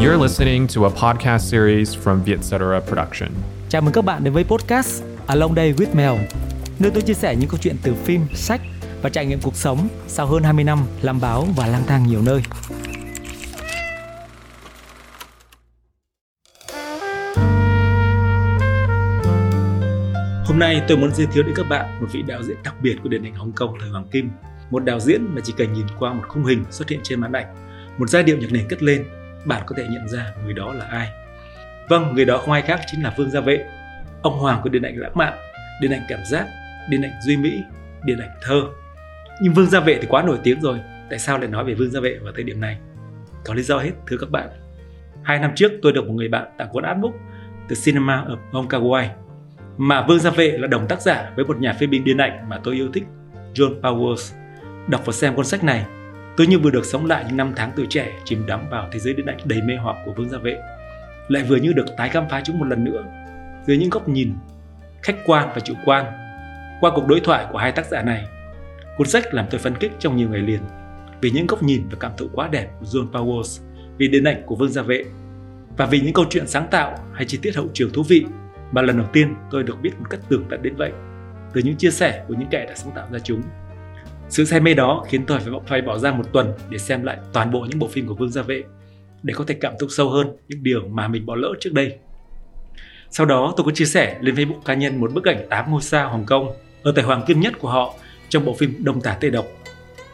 You're listening to a podcast series from Vietcetera Production. Chào mừng các bạn đến với podcast Along Day with Mel, nơi tôi chia sẻ những câu chuyện từ phim, sách và trải nghiệm cuộc sống sau hơn 20 năm làm báo và lang thang nhiều nơi. Hôm nay tôi muốn giới thiệu đến các bạn một vị đạo diễn đặc biệt của điện ảnh Hồng Kông thời Hoàng Kim. Một đạo diễn mà chỉ cần nhìn qua một khung hình xuất hiện trên màn ảnh, một giai điệu nhạc nền cất lên, bạn có thể nhận ra người đó là ai. Vâng, người đó không ai khác chính là Vương Gia Vệ, ông hoàng của điện ảnh lãng mạn, điện ảnh cảm giác, điện ảnh duy mỹ, điện ảnh thơ. Nhưng Vương Gia Vệ thì quá nổi tiếng rồi, tại sao lại nói về Vương Gia Vệ vào thời điểm này? Có lý do hết, thưa các bạn. Hai năm trước tôi được một người bạn tặng cuốn artbook từ Cinema ở Hong Kong mà Vương Gia Vệ là đồng tác giả với một nhà phê bình điện ảnh mà tôi yêu thích, John Powers. Đọc và xem cuốn sách này, tôi như vừa được sống lại những năm tháng tuổi trẻ chìm đắm vào thế giới điện ảnh đầy mê hoặc của Vương Gia Vệ. Lại vừa như được tái khám phá chúng một lần nữa, dưới những góc nhìn khách quan và chủ quan. Qua cuộc đối thoại của hai tác giả này, cuốn sách làm tôi phấn kích trong nhiều ngày liền vì những góc nhìn và cảm thụ quá đẹp của John Powers, vì điện ảnh của Vương Gia Vệ và vì những câu chuyện sáng tạo hay chi tiết hậu trường thú vị mà lần đầu tiên tôi được biết một cách tường tận đến vậy từ những chia sẻ của những kẻ đã sáng tạo ra chúng. Sự say mê đó khiến tôi phải phải bỏ ra một tuần để xem lại toàn bộ những bộ phim của Vương Gia Vệ để có thể cảm xúc sâu hơn những điều mà mình bỏ lỡ trước đây. Sau đó tôi có chia sẻ lên Facebook cá nhân một bức ảnh 8 ngôi sao Hồng Kông ở tại hoàng kim nhất của họ trong bộ phim Đông Tả Tê Độc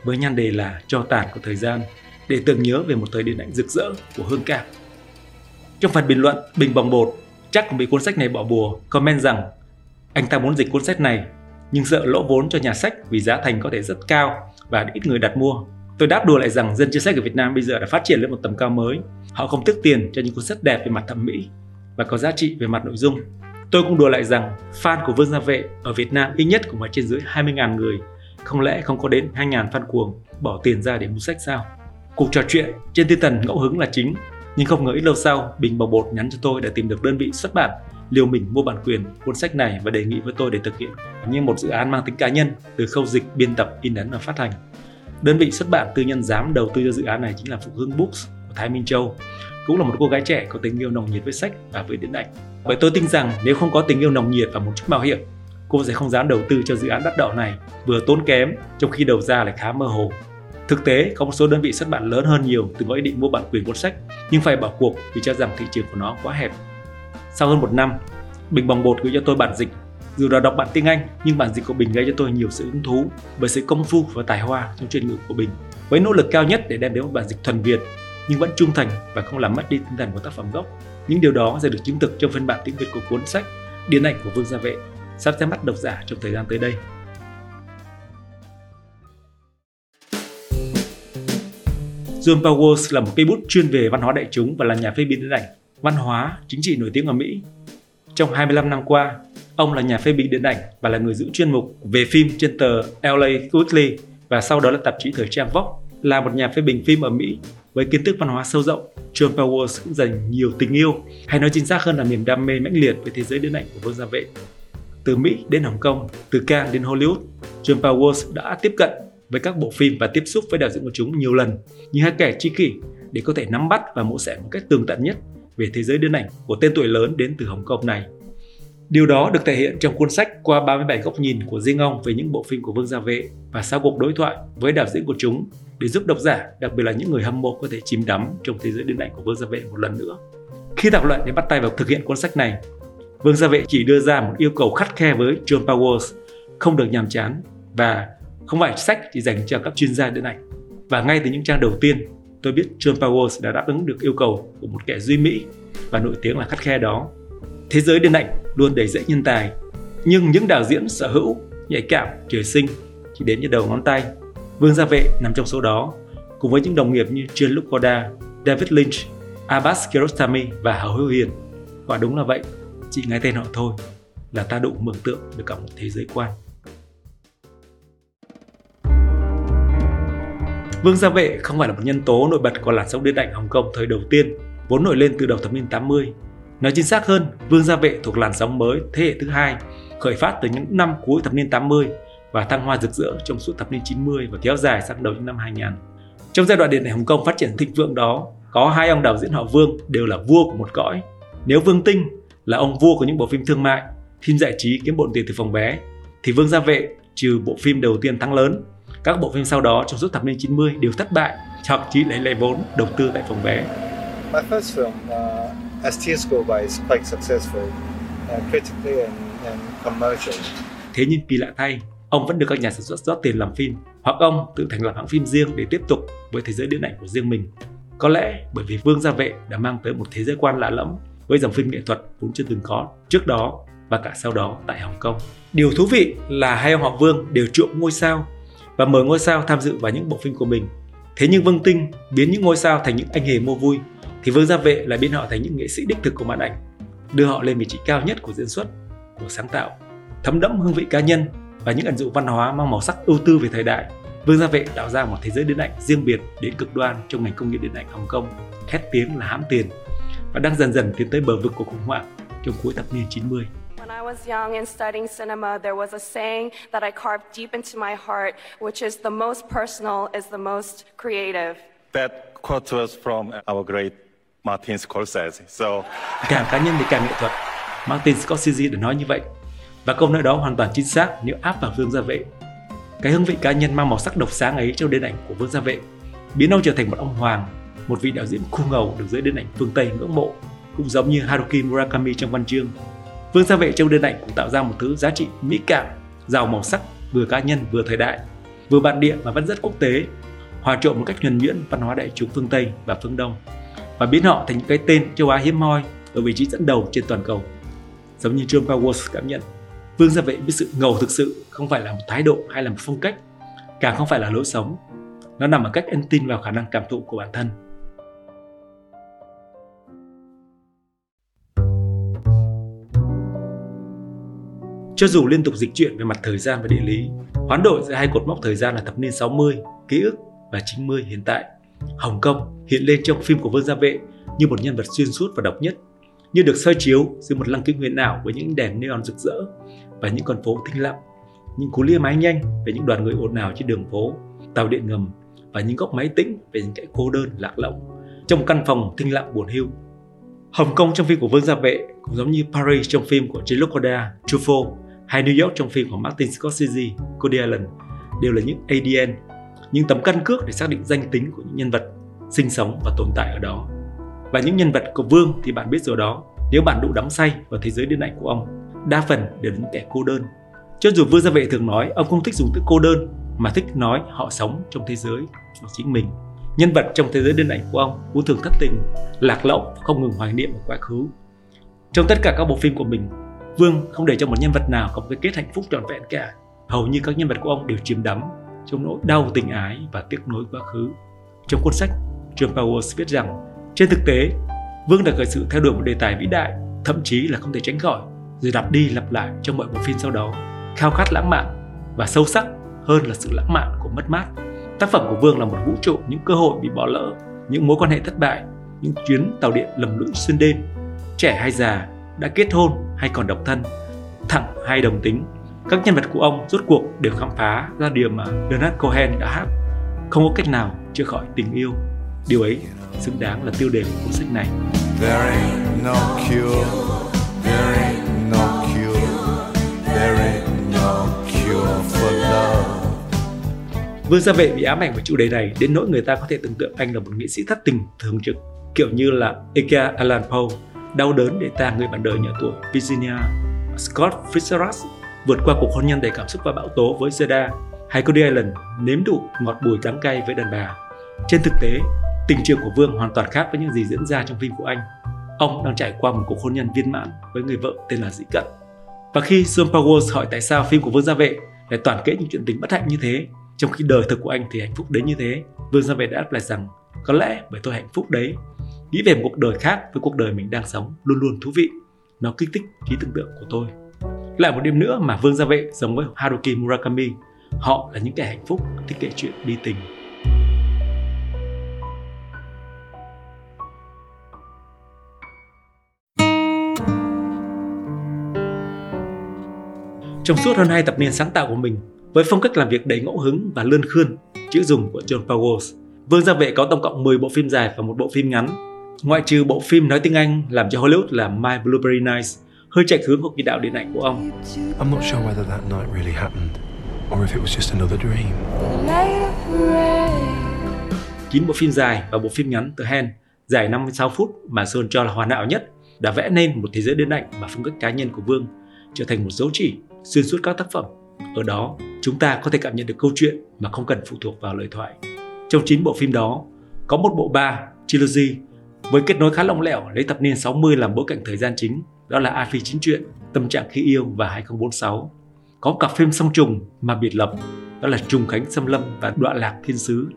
với nhan đề là Cho tàn của thời gian để tưởng nhớ về một thời điện ảnh rực rỡ của Hương Cảng. Trong phần bình luận, Bình Bồng Bột chắc cũng bị cuốn sách này bỏ bùa, comment rằng anh ta muốn dịch cuốn sách này nhưng sợ lỗ vốn cho nhà sách vì giá thành có thể rất cao và ít người đặt mua. Tôi đáp đùa lại rằng dân chia sách ở Việt Nam bây giờ đã phát triển lên một tầm cao mới. Họ không tiếc tiền cho những cuốn sách đẹp về mặt thẩm mỹ và có giá trị về mặt nội dung. Tôi cũng đùa lại rằng fan của Vương Gia Vệ ở Việt Nam ít nhất cũng phải trên dưới 20.000 người. Không lẽ không có đến 2.000 fan cuồng bỏ tiền ra để mua sách sao? Cuộc trò chuyện trên tinh thần ngẫu hứng là chính nhưng không ngờ ít lâu sau, Bình Bầu Bột nhắn cho tôi để tìm được đơn vị xuất bản liều mình mua bản quyền cuốn sách này và đề nghị với tôi để thực hiện như một dự án mang tính cá nhân từ khâu dịch, biên tập, in ấn và phát hành. Đơn vị xuất bản tư nhân dám đầu tư cho dự án này chính là Phụ Hưng Books của Thái Minh Châu, cũng là một cô gái trẻ có tình yêu nồng nhiệt với sách và với điện ảnh. Bởi tôi tin rằng nếu không có tình yêu nồng nhiệt và một chút mạo hiểm, cô sẽ không dám đầu tư cho dự án đắt đỏ này, vừa tốn kém trong khi đầu ra lại khá mơ hồ Thực tế, có một số đơn vị xuất bản lớn hơn nhiều từng có ý định mua bản quyền cuốn sách nhưng phải bỏ cuộc vì cho rằng thị trường của nó quá hẹp. Sau hơn một năm, Bình Bồng Bột gửi cho tôi bản dịch. Dù đã đọc bản tiếng Anh, nhưng bản dịch của Bình gây cho tôi nhiều sự hứng thú bởi sự công phu và tài hoa trong chuyên ngữ của Bình. Với nỗ lực cao nhất để đem đến một bản dịch thuần Việt, nhưng vẫn trung thành và không làm mất đi tinh thần của tác phẩm gốc. Những điều đó sẽ được chứng thực trong phiên bản tiếng Việt của cuốn sách Điện ảnh của Vương Gia Vệ sắp ra mắt độc giả trong thời gian tới đây. John Powers là một cây bút chuyên về văn hóa đại chúng và là nhà phê bình điện ảnh, văn hóa, chính trị nổi tiếng ở Mỹ. Trong 25 năm qua, ông là nhà phê bình điện ảnh và là người giữ chuyên mục về phim trên tờ LA Weekly và sau đó là tạp chí thời trang Vogue. Là một nhà phê bình phim ở Mỹ với kiến thức văn hóa sâu rộng, John Powers cũng dành nhiều tình yêu, hay nói chính xác hơn là niềm đam mê mãnh liệt về thế giới điện ảnh của Vương Gia Vệ. Từ Mỹ đến Hồng Kông, từ Cannes đến Hollywood, John Powers đã tiếp cận với các bộ phim và tiếp xúc với đạo diễn của chúng nhiều lần như hai kẻ tri kỷ để có thể nắm bắt và mổ xẻ một cách tường tận nhất về thế giới điện ảnh của tên tuổi lớn đến từ Hồng Kông này. Điều đó được thể hiện trong cuốn sách qua 37 góc nhìn của riêng ông về những bộ phim của Vương Gia Vệ và sau cuộc đối thoại với đạo diễn của chúng để giúp độc giả, đặc biệt là những người hâm mộ có thể chìm đắm trong thế giới điện ảnh của Vương Gia Vệ một lần nữa. Khi thảo luận để bắt tay vào thực hiện cuốn sách này, Vương Gia Vệ chỉ đưa ra một yêu cầu khắt khe với John Powers không được nhàm chán và không phải sách chỉ dành cho các chuyên gia điện ảnh. Và ngay từ những trang đầu tiên, tôi biết John Powers đã đáp ứng được yêu cầu của một kẻ duy mỹ và nổi tiếng là khắt khe đó. Thế giới điện ảnh luôn đầy dẫy nhân tài, nhưng những đạo diễn sở hữu, nhạy cảm, trời sinh chỉ đến như đầu ngón tay. Vương Gia Vệ nằm trong số đó, cùng với những đồng nghiệp như Jean-Luc Godard, David Lynch, Abbas Kiarostami và Hào Hữu Hiền. Và đúng là vậy, chỉ nghe tên họ thôi là ta đủ mường tượng được cả một thế giới quan. Vương Gia Vệ không phải là một nhân tố nổi bật của làn sóng điện ảnh Hồng Kông thời đầu tiên, vốn nổi lên từ đầu thập niên 80. Nói chính xác hơn, Vương Gia Vệ thuộc làn sóng mới thế hệ thứ hai, khởi phát từ những năm cuối thập niên 80 và thăng hoa rực rỡ trong suốt thập niên 90 và kéo dài sang đầu những năm 2000. Trong giai đoạn điện ảnh Hồng Kông phát triển thịnh vượng đó, có hai ông đạo diễn họ Vương đều là vua của một cõi. Nếu Vương Tinh là ông vua của những bộ phim thương mại, phim giải trí kiếm bộn tiền từ phòng bé, thì Vương Gia Vệ trừ bộ phim đầu tiên thắng lớn, các bộ phim sau đó trong suốt thập niên 90 đều thất bại, thậm chí lấy lại vốn đầu tư tại phòng bé. My first film, uh, As Tears Go By, is quite successful, uh, critically and, and commercially. Thế nhưng kỳ lạ thay, ông vẫn được các nhà sản xuất rót tiền làm phim, hoặc ông tự thành lập hãng phim riêng để tiếp tục với thế giới điện ảnh của riêng mình. Có lẽ bởi vì Vương Gia Vệ đã mang tới một thế giới quan lạ lẫm với dòng phim nghệ thuật vốn chưa từng có trước đó và cả sau đó tại Hồng Kông. Điều thú vị là hai ông họ Vương đều chuộng ngôi sao và mời ngôi sao tham dự vào những bộ phim của mình. Thế nhưng Vương Tinh biến những ngôi sao thành những anh hề mua vui thì Vương Gia Vệ lại biến họ thành những nghệ sĩ đích thực của màn ảnh, đưa họ lên vị trí cao nhất của diễn xuất, của sáng tạo, thấm đẫm hương vị cá nhân và những ẩn dụ văn hóa mang màu sắc ưu tư về thời đại. Vương Gia Vệ tạo ra một thế giới điện ảnh riêng biệt đến cực đoan trong ngành công nghiệp điện ảnh Hồng Kông, khét tiếng là hãm tiền và đang dần dần tiến tới bờ vực của khủng hoảng trong cuối thập niên 90. When I was young and studying cinema, there was a saying that I carved deep into my heart, which is the most personal is the most creative. That quote was from our great Martin Scorsese. So Càng cá nhân thì càng nghệ thuật. Martin Scorsese đã nói như vậy. Và câu nói đó hoàn toàn chính xác nếu áp vào Vương Gia Vệ. Cái hương vị cá nhân mang màu sắc độc sáng ấy trong điện ảnh của Vương Gia Vệ biến ông trở thành một ông hoàng, một vị đạo diễn khu ngầu được giới điện ảnh phương Tây ngưỡng mộ, cũng giống như Haruki Murakami trong văn chương. Vương Gia Vệ trong điện ảnh cũng tạo ra một thứ giá trị mỹ cảm, giàu màu sắc, vừa cá nhân vừa thời đại, vừa bản địa mà vẫn rất quốc tế, hòa trộn một cách nhuần nhuyễn văn hóa đại chúng phương Tây và phương Đông và biến họ thành những cái tên châu Á hiếm hoi ở vị trí dẫn đầu trên toàn cầu. Giống như John Powers cảm nhận, Vương Gia Vệ biết sự ngầu thực sự không phải là một thái độ hay là một phong cách, càng không phải là lối sống. Nó nằm ở cách anh tin vào khả năng cảm thụ của bản thân. Cho dù liên tục dịch chuyển về mặt thời gian và địa lý, hoán đổi giữa hai cột mốc thời gian là thập niên 60, ký ức và 90 hiện tại, Hồng Kông hiện lên trong phim của Vương Gia Vệ như một nhân vật xuyên suốt và độc nhất, như được soi chiếu dưới một lăng kính huyền ảo với những đèn neon rực rỡ và những con phố thinh lặng, những cú lia máy nhanh về những đoàn người ồn ào trên đường phố, tàu điện ngầm và những góc máy tĩnh về những cái cô đơn lạc lõng trong một căn phòng thinh lặng buồn hưu. Hồng Kông trong phim của Vương Gia Vệ cũng giống như Paris trong phim của Jean-Luc Truffaut hay New York trong phim của Martin Scorsese, Cody Allen đều là những ADN, những tấm căn cước để xác định danh tính của những nhân vật sinh sống và tồn tại ở đó. Và những nhân vật của Vương thì bạn biết rồi đó, nếu bạn đủ đắm say vào thế giới điện ảnh của ông, đa phần đều là những kẻ cô đơn. Cho dù Vương Gia Vệ thường nói ông không thích dùng từ cô đơn mà thích nói họ sống trong thế giới của chính mình. Nhân vật trong thế giới điện ảnh của ông cũng thường thất tình, lạc lõng, không ngừng hoài niệm về quá khứ. Trong tất cả các bộ phim của mình, Vương không để cho một nhân vật nào có một cái kết hạnh phúc trọn vẹn cả. Hầu như các nhân vật của ông đều chìm đắm trong nỗi đau tình ái và tiếc nuối quá khứ. Trong cuốn sách, John Powers viết rằng, trên thực tế, Vương đã khởi sự theo đuổi một đề tài vĩ đại, thậm chí là không thể tránh khỏi, rồi lặp đi lặp lại trong mọi bộ phim sau đó, khao khát lãng mạn và sâu sắc hơn là sự lãng mạn của mất mát. Tác phẩm của Vương là một vũ trụ những cơ hội bị bỏ lỡ, những mối quan hệ thất bại, những chuyến tàu điện lầm lũi xuyên đêm, trẻ hay già, đã kết hôn hay còn độc thân, thẳng hay đồng tính. Các nhân vật của ông rốt cuộc đều khám phá ra điều mà Leonard Cohen đã hát. Không có cách nào chữa khỏi tình yêu. Điều ấy xứng đáng là tiêu đề của cuốn sách này. There ain't no cure. There ain't no cure. There ain't no cure for love. Vương Gia Vệ bị ám ảnh với chủ đề này đến nỗi người ta có thể tưởng tượng anh là một nghệ sĩ thất tình thường trực, kiểu như là Edgar Allan Poe, đau đớn để tàng người bạn đời nhỏ tuổi Virginia, Scott Fitzgerald vượt qua cuộc hôn nhân đầy cảm xúc và bão tố với Zeda, hay Cody Allen nếm đủ ngọt bùi đắng cay với đàn bà. Trên thực tế, tình trường của Vương hoàn toàn khác với những gì diễn ra trong phim của anh. Ông đang trải qua một cuộc hôn nhân viên mãn với người vợ tên là Dĩ Cận. Và khi John Powers hỏi tại sao phim của Vương Gia Vệ lại toàn kể những chuyện tình bất hạnh như thế, trong khi đời thực của anh thì hạnh phúc đến như thế, Vương Gia Vệ đã đáp lại rằng có lẽ bởi tôi hạnh phúc đấy. Nghĩ về một cuộc đời khác với cuộc đời mình đang sống luôn luôn thú vị. Nó kích thích trí tưởng tượng của tôi. Lại một điểm nữa mà Vương Gia Vệ giống với Haruki Murakami, họ là những kẻ hạnh phúc thích kể chuyện đi tình. Trong suốt hơn hai thập niên sáng tạo của mình, với phong cách làm việc đầy ngẫu hứng và lươn khươn, chữ dùng của John Powers, Vương Gia Vệ có tổng cộng 10 bộ phim dài và một bộ phim ngắn. Ngoại trừ bộ phim nói tiếng Anh làm cho Hollywood là My Blueberry Nights, hơi chạy hướng của kỳ đạo điện ảnh của ông. I'm not sure whether that night really happened or if it was just another dream. 9 bộ phim dài và bộ phim ngắn The Hand dài 56 phút mà Sơn cho là hoàn hảo nhất đã vẽ nên một thế giới điện ảnh mà phong cách cá nhân của Vương trở thành một dấu chỉ xuyên suốt các tác phẩm. Ở đó, chúng ta có thể cảm nhận được câu chuyện mà không cần phụ thuộc vào lời thoại. Trong 9 bộ phim đó, có một bộ ba, Trilogy, với kết nối khá lỏng lẻo lấy thập niên 60 làm bối cảnh thời gian chính, đó là A Phi Chính Truyện, Tâm Trạng Khi Yêu và 2046. Có cặp phim song trùng mà biệt lập, đó là Trùng Khánh Xâm Lâm và Đoạn Lạc Thiên Sứ.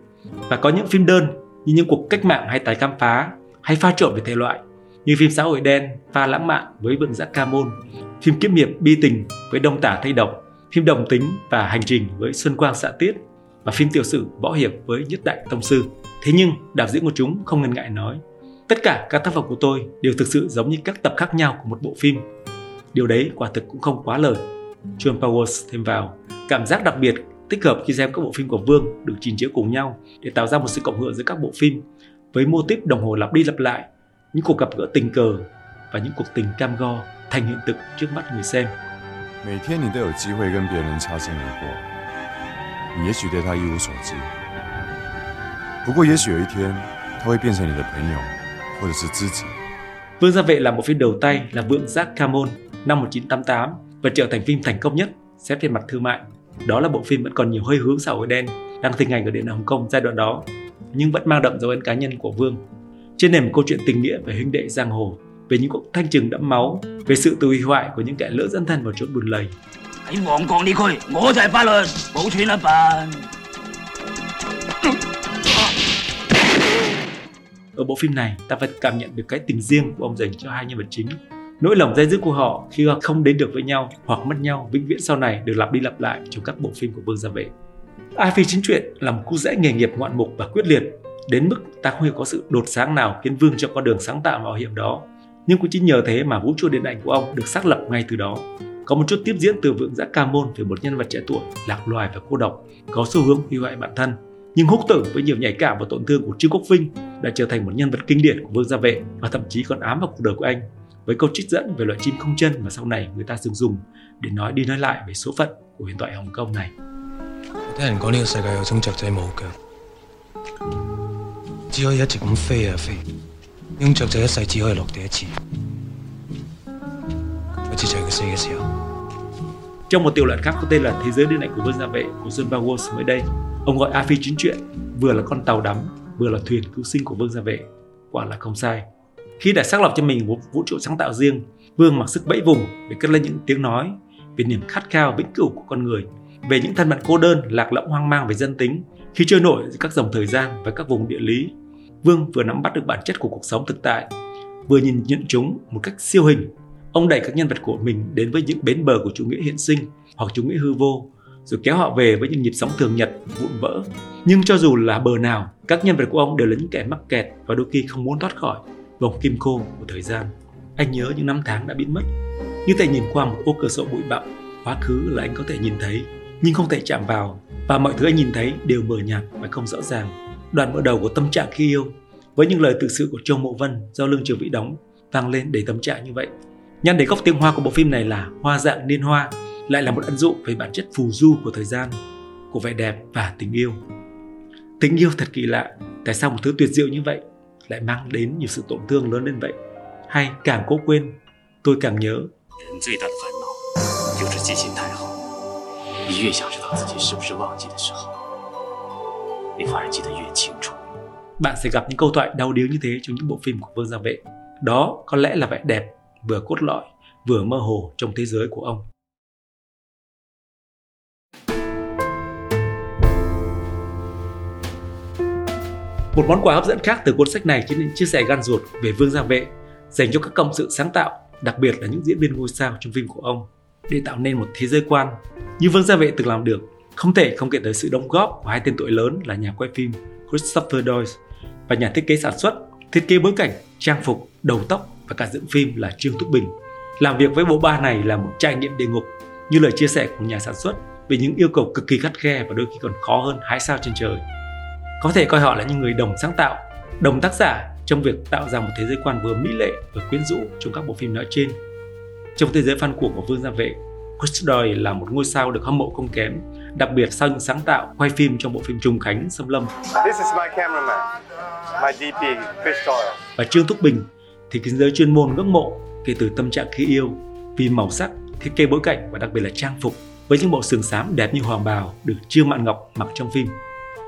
Và có những phim đơn như những cuộc cách mạng hay tái khám phá, hay pha trộn về thể loại, như phim xã hội đen, pha lãng mạn với vượng giác ca môn, phim kiếm hiệp bi tình với đông tả thay độc, phim đồng tính và hành trình với xuân quang xạ tiết và phim tiểu sử võ hiệp với nhất đại tông sư. Thế nhưng đạo diễn của chúng không ngần ngại nói tất cả các tác phẩm của tôi đều thực sự giống như các tập khác nhau của một bộ phim. Điều đấy quả thực cũng không quá lời. John Powers thêm vào cảm giác đặc biệt tích hợp khi xem các bộ phim của Vương được trình chiếu cùng nhau để tạo ra một sự cộng hưởng giữa các bộ phim với mô típ đồng hồ lặp đi lặp lại, những cuộc gặp gỡ tình cờ và những cuộc tình cam go thành hiện thực trước mắt người xem. 每天你都有机会跟别人擦身而过，你也许对他一无所知。不过，也许有一天，他会变成你的朋友， 或者是知己。 Vương Gia Vệ là một phim đầu tay là Vượng Giác Camon năm 1988 và trở thành phim thành công nhất xét về mặt thương mại. Đó là bộ phim vẫn còn nhiều hơi hướng xã hội đen đang thịnh hành ở điện ảnh Hồng Kông giai đoạn đó, nhưng vẫn mang đậm dấu ấn cá nhân của Vương. Trên nền một câu chuyện tình nghĩa về huynh đệ giang hồ, về những cuộc thanh trừng đẫm máu, về sự tự hủy hoại của những kẻ lỡ dẫn thân vào chỗ buồn lầy. 喺旺角呢区，我就系法律，冇钱一 Ở bộ phim này, ta phải cảm nhận được cái tình riêng của ông dành cho hai nhân vật chính. Nỗi lòng dây dứt của họ khi họ không đến được với nhau hoặc mất nhau vĩnh viễn sau này được lặp đi lặp lại trong các bộ phim của Vương Gia Vệ. Ai Phi Chính Truyện là một cú rẽ nghề nghiệp ngoạn mục và quyết liệt, đến mức ta không hiểu có sự đột sáng nào khiến Vương cho con đường sáng tạo mạo hiểm đó. Nhưng cũng chính nhờ thế mà vũ trụ điện ảnh của ông được xác lập ngay từ đó. Có một chút tiếp diễn từ vượng giã ca môn về một nhân vật trẻ tuổi, lạc loài và cô độc, có xu hướng hủy hoại bản thân Nhưng húc tử với nhiều nhạy cảm và tổn thương của Trương Quốc Vinh đã trở thành một nhân vật kinh điển của Vương Gia Vệ và thậm chí còn ám vào cuộc đời của anh với câu trích dẫn về loài chim không chân mà sau này người ta thường dùng để nói đi nói lại về số phận của huyền thoại Hồng Kông này. 听人讲呢个世界有种雀仔冇脚，只可以一直咁飞啊飞。呢种雀仔一世只可以落地一次，嗰次就系佢死嘅时候。 Trong một tiểu luận khác có tên là Thế giới điện ảnh của Vương Gia Vệ của John Powers mới đây, ông gọi A Phi Chính Truyện vừa là con tàu đắm, vừa là thuyền cứu sinh của Vương Gia Vệ. Quả là không sai. Khi đã xác lập cho mình một vũ trụ sáng tạo riêng, Vương mặc sức bẫy vùng để cất lên những tiếng nói về niềm khát khao vĩnh cửu của con người, về những thân phận cô đơn, lạc lõng hoang mang về dân tính khi trôi nổi giữa các dòng thời gian và các vùng địa lý. Vương vừa nắm bắt được bản chất của cuộc sống thực tại, vừa nhìn nhận chúng một cách siêu hình. Ông đẩy các nhân vật của mình đến với những bến bờ của chủ nghĩa hiện sinh hoặc chủ nghĩa hư vô, rồi kéo họ về với những nhịp sống thường nhật, vụn vỡ. Nhưng cho dù là bờ nào, các nhân vật của ông đều là những kẻ mắc kẹt và đôi khi không muốn thoát khỏi vòng kim cô của thời gian. Anh nhớ những năm tháng đã biến mất, như thể nhìn qua một ô cửa sổ bụi bặm, quá khứ là anh có thể nhìn thấy, nhưng không thể chạm vào, và mọi thứ anh nhìn thấy đều mờ nhạt và không rõ ràng. Đoạn mở đầu của tâm trạng khi yêu, với những lời tự sự của Châu Mộ Vân do Lương Trường Vĩ đóng, vang lên đầy tâm trạng như vậy. Nhân đề gốc tiếng Hoa của bộ phim này là Hoa dạng niên hoa, lại là một ẩn dụ về bản chất phù du của thời gian, của vẻ đẹp và tình yêu. Tình yêu thật kỳ lạ, tại sao một thứ tuyệt diệu như vậy lại mang đến nhiều sự tổn thương lớn đến vậy? Hay càng cố quên, tôi càng nhớ. 人最大的烦恼就是记性太好，你越想知道自己是不是忘记的时候，你反而记得越清楚。 Bạn sẽ gặp những câu thoại đau điếu như thế trong những bộ phim của Vương Gia Vệ. Đó có lẽ là vẻ đẹp, vừa cốt lõi, vừa mơ hồ trong thế giới của ông. Một món quà hấp dẫn khác từ cuốn sách này chính là chia sẻ gan ruột về Vương Gia Vệ dành cho các công sự sáng tạo, đặc biệt là những diễn viên ngôi sao trong phim của ông để tạo nên một thế giới quan như Vương Gia Vệ từng làm được. Không thể không kể tới sự đóng góp của hai tên tuổi lớn là nhà quay phim Christopher Doyle và nhà thiết kế sản xuất, thiết kế bối cảnh, trang phục, đầu tóc và cả dựng phim là Trương Thúc Bình. Làm việc với bộ ba này là một trải nghiệm địa ngục như lời chia sẻ của nhà sản xuất về những yêu cầu cực kỳ khắt khe và đôi khi còn khó hơn hái sao trên trời có thể coi họ là những người đồng sáng tạo, đồng tác giả trong việc tạo ra một thế giới quan vừa mỹ lệ và quyến rũ trong các bộ phim nói trên. Trong thế giới fan cuồng của Vương Gia Vệ, Chris Doyle là một ngôi sao được hâm mộ không kém, đặc biệt sau những sáng tạo quay phim trong bộ phim Trùng Khánh Xâm Lâm. This is my cameraman, my DP, Chris Doyle. Và Trương Thúc Bình thì cái giới chuyên môn ngưỡng mộ kể từ tâm trạng khi yêu vì màu sắc, thiết kế bối cảnh và đặc biệt là trang phục với những bộ sườn xám đẹp như hoàng bào được Trương Mạn Ngọc mặc trong phim.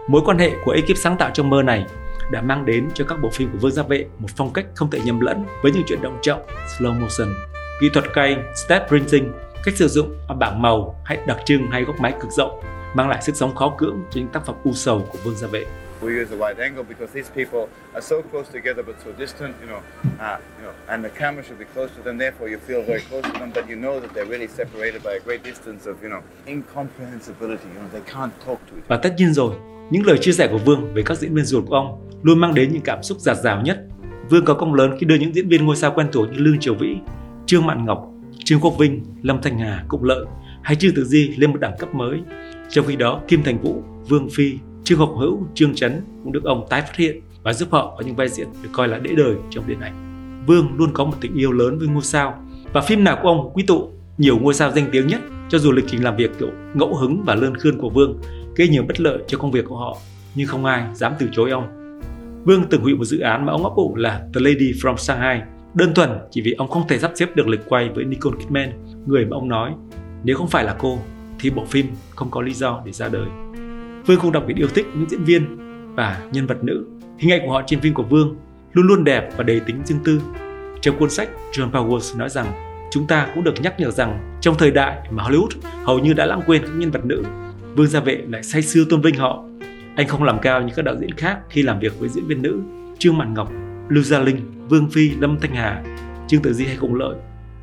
Mối quan hệ của ekip sáng tạo trong mơ này đã mang đến cho các bộ phim của Vương Gia Vệ một phong cách không thể nhầm lẫn với những chuyển động chậm, slow motion, kỹ thuật cay, step printing, cách sử dụng bảng màu hay đặc trưng hay góc máy cực rộng mang lại sức sống khó cưỡng cho những tác phẩm u sầu của Vương Gia Vệ. We use a wide angle because these people are so close together but so distant, you know, uh, you know, and the camera should be close to them. Therefore, you feel very close to them, but you know that they're really separated by a great distance of, you know, incomprehensibility. You know, they can't talk to each other. Và tất nhiên rồi, những lời chia sẻ của Vương về các diễn viên ruột của ông luôn mang đến những cảm xúc giạt rào nhất. Vương có công lớn khi đưa những diễn viên ngôi sao quen thuộc như Lương Triều Vĩ, Trương Mạn Ngọc, Trương Quốc Vinh, Lâm Thanh Hà, Cục Lợi hay Trương Tử Di lên một đẳng cấp mới. Trong khi đó, Kim Thành Vũ, Vương Phi, Trương Hồng Hữu, Trương Chấn cũng được ông tái phát hiện và giúp họ có những vai diễn được coi là đễ đời trong điện ảnh. Vương luôn có một tình yêu lớn với ngôi sao và phim nào của ông quy tụ nhiều ngôi sao danh tiếng nhất cho dù lịch trình làm việc kiểu ngẫu hứng và lơn khươn của Vương gây nhiều bất lợi cho công việc của họ nhưng không ai dám từ chối ông. Vương từng hủy một dự án mà ông ấp ủ là The Lady from Shanghai đơn thuần chỉ vì ông không thể sắp xếp được lịch quay với Nicole Kidman, người mà ông nói nếu không phải là cô thì bộ phim không có lý do để ra đời. Vương cũng đặc biệt yêu thích những diễn viên và nhân vật nữ. Hình ảnh của họ trên phim của Vương luôn luôn đẹp và đầy tính riêng tư. Trong cuốn sách, John Powers nói rằng chúng ta cũng được nhắc nhở rằng trong thời đại mà Hollywood hầu như đã lãng quên các nhân vật nữ, Vương Gia Vệ lại say sưa tôn vinh họ. Anh không làm cao như các đạo diễn khác khi làm việc với diễn viên nữ Trương Mạn Ngọc, Lưu Gia Linh, Vương Phi, Lâm Thanh Hà, Trương Tử Di hay Cùng Lợi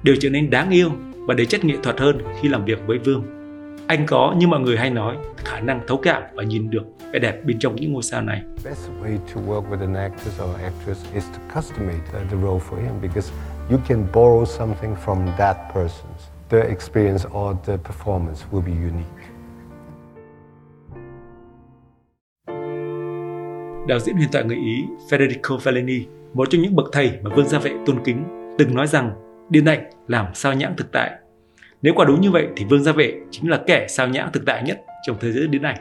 đều trở nên đáng yêu và đầy chất nghệ thuật hơn khi làm việc với Vương. Anh có như mọi người hay nói khả năng thấu cảm và nhìn được vẻ đẹp bên trong những ngôi sao này. best way to work with an actor or actress is to customate uh, the role for him because you can borrow something from that person's. The experience or the performance will be unique. Đạo diễn huyền thoại người Ý Federico Fellini, một trong những bậc thầy mà Vương Gia Vệ tôn kính, từng nói rằng điện ảnh làm sao nhãng thực tại. Nếu quả đúng như vậy thì Vương Gia Vệ chính là kẻ sao nhãng thực tại nhất trong thế giới điện ảnh.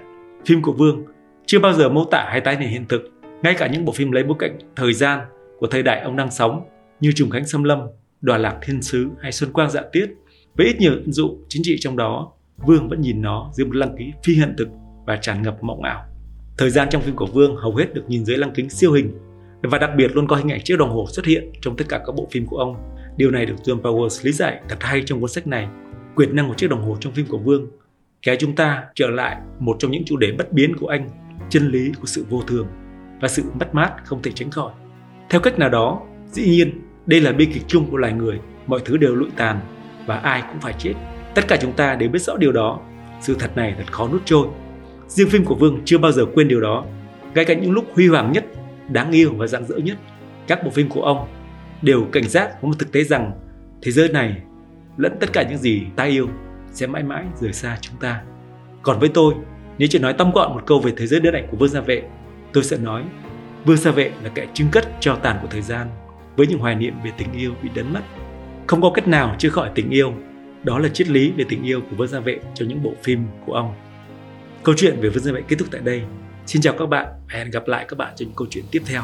Phim của Vương chưa bao giờ mô tả hay tái hiện hiện thực, ngay cả những bộ phim lấy bối cảnh thời gian của thời đại ông đang sống như Trùng Khánh Xâm Lâm, Đoàn Lạc Thiên Sứ hay Xuân Quang Dạ Tiết. Với ít nhiều ứng dụng chính trị trong đó, Vương vẫn nhìn nó dưới một lăng kính phi hiện thực và tràn ngập mộng ảo. Thời gian trong phim của Vương hầu hết được nhìn dưới lăng kính siêu hình và đặc biệt luôn có hình ảnh chiếc đồng hồ xuất hiện trong tất cả các bộ phim của ông. Điều này được John Powers lý giải thật hay trong cuốn sách này. Quyền năng của chiếc đồng hồ trong phim của Vương kéo chúng ta trở lại một trong những chủ đề bất biến của anh, chân lý của sự vô thường và sự mất mát không thể tránh khỏi. Theo cách nào đó, dĩ nhiên đây là bi kịch chung của loài người, mọi thứ đều lụi tàn và ai cũng phải chết. Tất cả chúng ta đều biết rõ điều đó. Sự thật này thật khó nuốt trôi. Riêng phim của Vương chưa bao giờ quên điều đó. Ngay cả những lúc huy hoàng nhất, đáng yêu và rạng rỡ nhất, các bộ phim của ông đều cảnh giác với một thực tế rằng thế giới này lẫn tất cả những gì ta yêu sẽ mãi mãi rời xa chúng ta. Còn với tôi, nếu chỉ nói tóm gọn một câu về thế giới điện ảnh của Vương Gia Vệ, tôi sẽ nói Vương Gia Vệ là kẻ trưng cất cho tàn của thời gian với những hoài niệm về tình yêu bị đánh mất. Không có cách nào chữa khỏi tình yêu, đó là triết lý về tình yêu của Vương Gia Vệ trong những bộ phim của ông. Câu chuyện về Vương Gia Vệ kết thúc tại đây. Xin chào các bạn và hẹn gặp lại các bạn trong những câu chuyện tiếp theo.